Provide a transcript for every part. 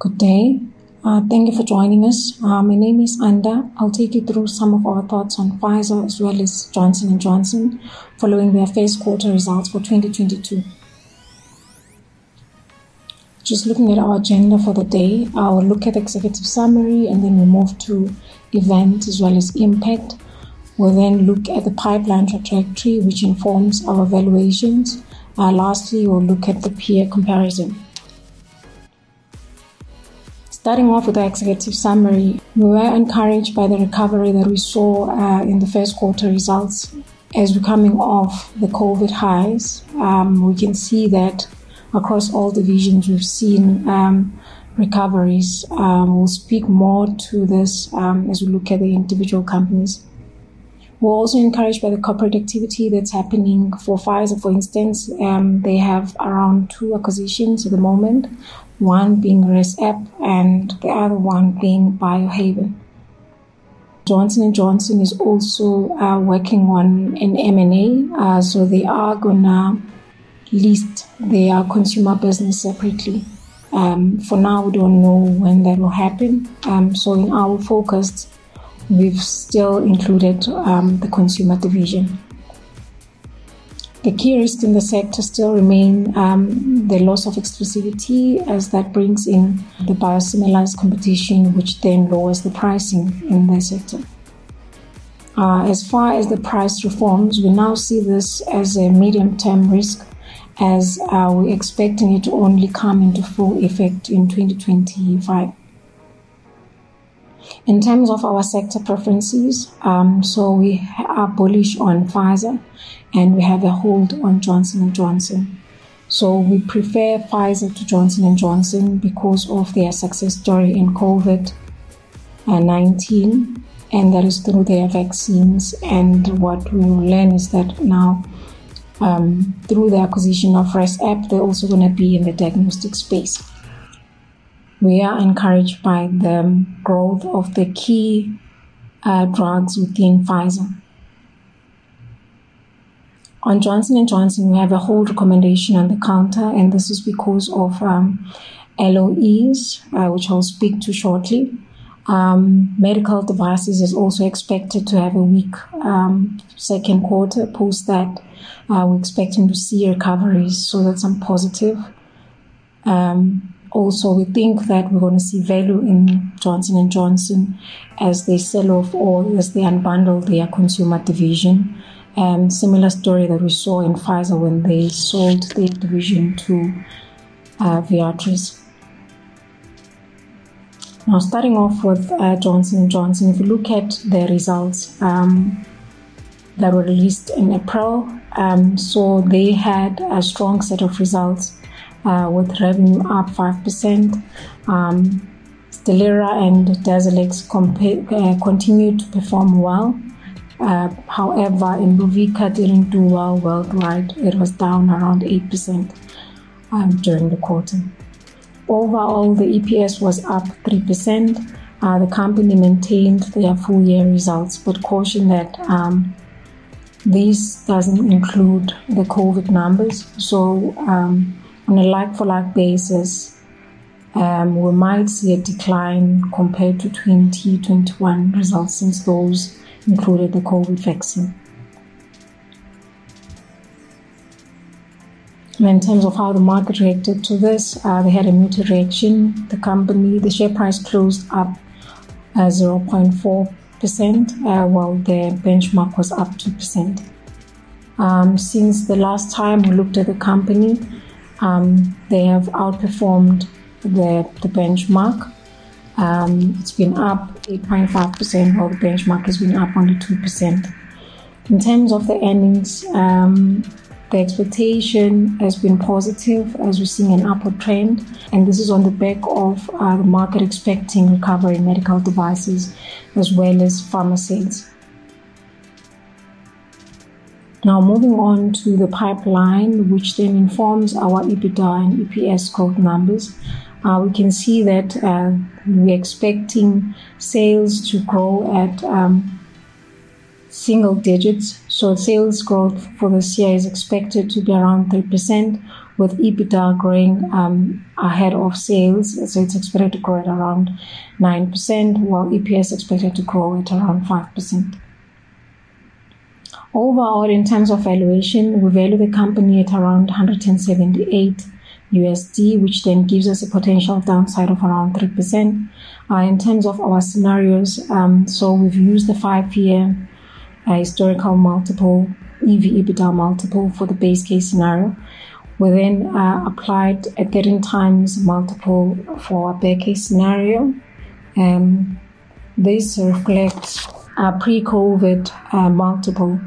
Good day. Uh, thank you for joining us. Uh, my name is Anda. I'll take you through some of our thoughts on Pfizer as well as Johnson & Johnson following their first quarter results for 2022. Just looking at our agenda for the day, I'll look at the executive summary and then we move to event as well as impact. We'll then look at the pipeline trajectory, which informs our valuations. Uh, lastly, we'll look at the peer comparison. Starting off with the executive summary, we were encouraged by the recovery that we saw uh, in the first quarter results. As we're coming off the COVID highs, um, we can see that across all divisions we've seen um, recoveries. Um, we'll speak more to this um, as we look at the individual companies. We're also encouraged by the corporate activity that's happening for Pfizer. For instance, um, they have around two acquisitions at the moment, one being ResApp and the other one being Biohaven. Johnson & Johnson is also uh, working on an M&A, uh, so they are gonna list their consumer business separately. Um, for now, we don't know when that will happen. Um, so in our focus, we've still included um, the consumer division. The key risks in the sector still remain um, the loss of exclusivity, as that brings in the biosimilars competition, which then lowers the pricing in the sector. Uh, as far as the price reforms, we now see this as a medium term risk, as uh, we're expecting it to only come into full effect in 2025. In terms of our sector preferences, um, so we are bullish on Pfizer and we have a hold on Johnson & Johnson. So we prefer Pfizer to Johnson & Johnson because of their success story in COVID-19 and that is through their vaccines. And what we will learn is that now um, through the acquisition of ResApp, they're also going to be in the diagnostic space. We are encouraged by the growth of the key uh, drugs within Pfizer. On Johnson & Johnson, we have a hold recommendation on the counter, and this is because of um, LOEs, uh, which I'll speak to shortly. Um, medical devices is also expected to have a weak um, second quarter. Post that, uh, we're expecting to see recoveries, so that's some positive. Um, also, we think that we're going to see value in Johnson and Johnson as they sell off or as they unbundle their consumer division. Um, similar story that we saw in Pfizer when they sold their division to uh, Viatris. Now, starting off with uh, Johnson Johnson, if you look at the results um, that were released in April, um, so they had a strong set of results uh, with revenue up 5%. Um, and Darzalex compa- uh, continued to perform well. Uh, however, Imbruvica didn't do well worldwide. It was down around 8% um, during the quarter. Overall, the EPS was up 3%. Uh, the company maintained their full year results, but cautioned that um, this doesn't include the COVID numbers. So, um, on a like for like basis, um, we might see a decline compared to 2021 results since those included the COVID vaccine. In terms of how the market reacted to this, uh, they had a muted reaction. The company, the share price closed up uh, 0.4%, uh, while the benchmark was up 2%. Um, since the last time we looked at the company, um, they have outperformed the, the benchmark. Um, it's been up 8.5%, while the benchmark has been up only 2%. In terms of the earnings, um, the expectation has been positive as we're seeing an upward trend, and this is on the back of uh, the market expecting recovery in medical devices as well as pharma sales. Now, moving on to the pipeline, which then informs our EBITDA and EPS growth numbers, uh, we can see that uh, we're expecting sales to grow at um, single digits. So sales growth for this year is expected to be around 3%, with EBITDA growing um, ahead of sales. So it's expected to grow at around 9%, while EPS is expected to grow at around 5%. Overall, in terms of valuation, we value the company at around 178 USD, which then gives us a potential downside of around 3%. Uh, in terms of our scenarios, um, so we've used the five year uh, historical multiple, EV EBITDA multiple for the base case scenario. We then uh, applied a 13 times multiple for a bear case scenario. Um, this reflects a pre COVID uh, multiple.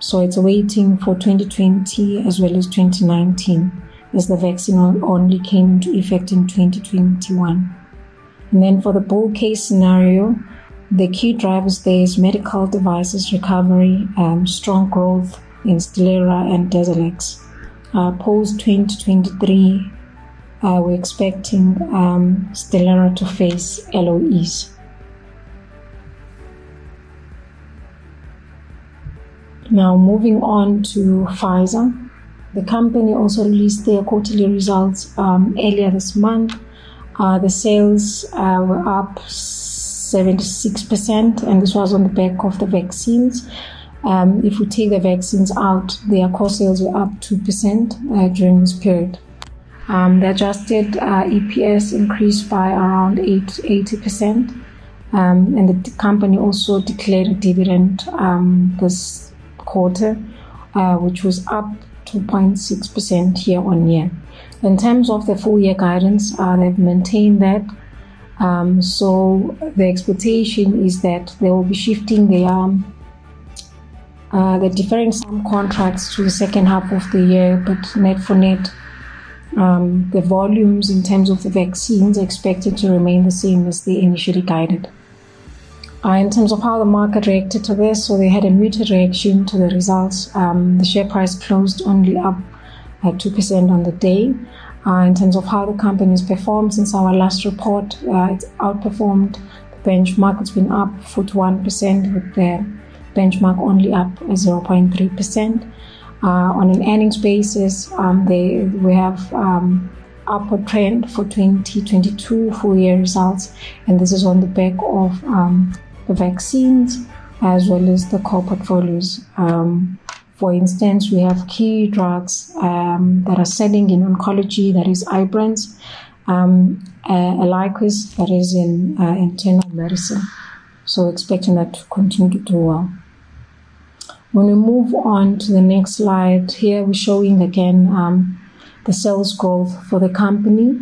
So it's waiting for 2020 as well as 2019 as the vaccine only came into effect in 2021. And then for the bull case scenario, the key drivers there is medical devices recovery, um, strong growth in Stelara and Darzalex. Uh, Post 2023, uh, we're expecting um, to face LOEs. Now, moving on to Pfizer. The company also released their quarterly results um, earlier this month. Uh, the sales uh, were up 76%, and this was on the back of the vaccines. Um, if we take the vaccines out, their core sales were up 2% uh, during this period. Um, the adjusted uh, EPS increased by around 8, 80%. Um, and the company also declared a dividend um, this quarter, uh, which was up 2.6% year on year. In terms of the full year guidance, uh, they've maintained that. Um, so the expectation is that they will be shifting their um, uh, they're deferring some contracts to the second half of the year, but net for net, um, the volumes in terms of the vaccines are expected to remain the same as they initially guided. Uh, in terms of how the market reacted to this, so they had a muted reaction to the results. Um, the share price closed only up at 2% on the day. Uh, in terms of how the company has performed since our last report, uh, it's outperformed the benchmark. It's been up 41% with the benchmark only up 0.3%. Uh, on an earnings basis, um, they, we have um, upward trend for 2022 full year results, and this is on the back of um, the vaccines as well as the core portfolios. Um, for instance, we have key drugs um, that are selling in oncology, that is Ibrance, um, uh, Eliquis, that is in uh, internal medicine. So expecting that to continue to do well. When we move on to the next slide, here we're showing again um, the sales growth for the company.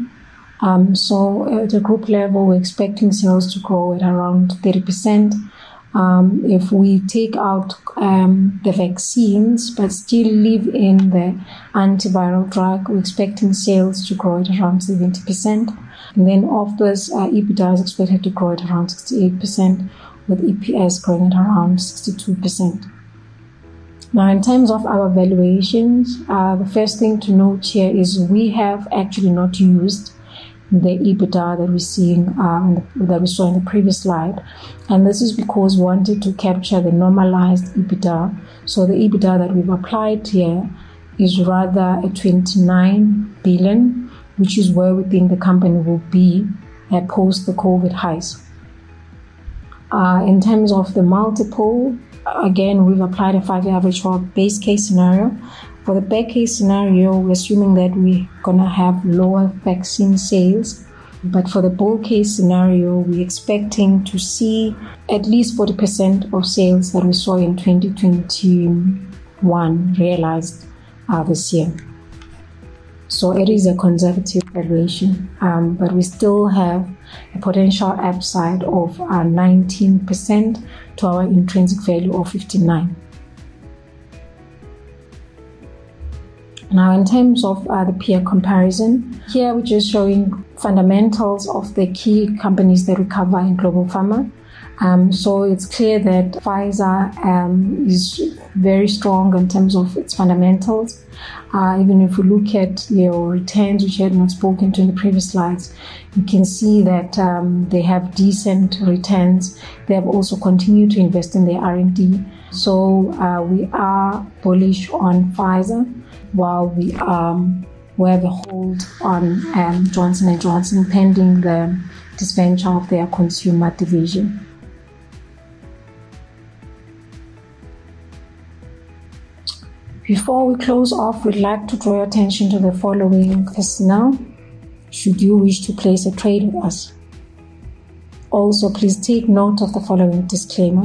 Um, so at a group level, we're expecting sales to grow at around 30%. Um, if we take out um, the vaccines but still leave in the antiviral drug, we're expecting sales to grow at around 70%. And then of this, uh, EBITDA is expected to grow at around 68%, with EPS growing at around 62%. Now, in terms of our valuations, uh, the first thing to note here is we have actually not used the EBITDA that we're seeing um, that we saw in the previous slide, and this is because we wanted to capture the normalized EBITDA. So the EBITDA that we've applied here is rather a 29 billion, which is where we think the company will be at post the COVID highs. Uh, in terms of the multiple, again, we've applied a five-year average for base case scenario for the bear case scenario, we're assuming that we're to have lower vaccine sales. But for the bull case scenario, we're expecting to see at least 40% of sales that we saw in 2021 realized uh, this year. So it is a conservative valuation, um, but we still have a potential upside of uh, 19% to our intrinsic value of 59. Now, in terms of uh, the peer comparison, here we're just showing fundamentals of the key companies that we cover in global pharma. Um, so it's clear that Pfizer um, is very strong in terms of its fundamentals. Uh, even if we look at your returns, which I had not spoken to in the previous slides, you can see that um, they have decent returns. They have also continued to invest in their R&D. So uh, we are bullish on Pfizer, while we um, we have a hold on um, Johnson and Johnson pending the disventure of their consumer division. Before we close off, we'd like to draw your attention to the following personnel should you wish to place a trade with us. Also, please take note of the following disclaimer.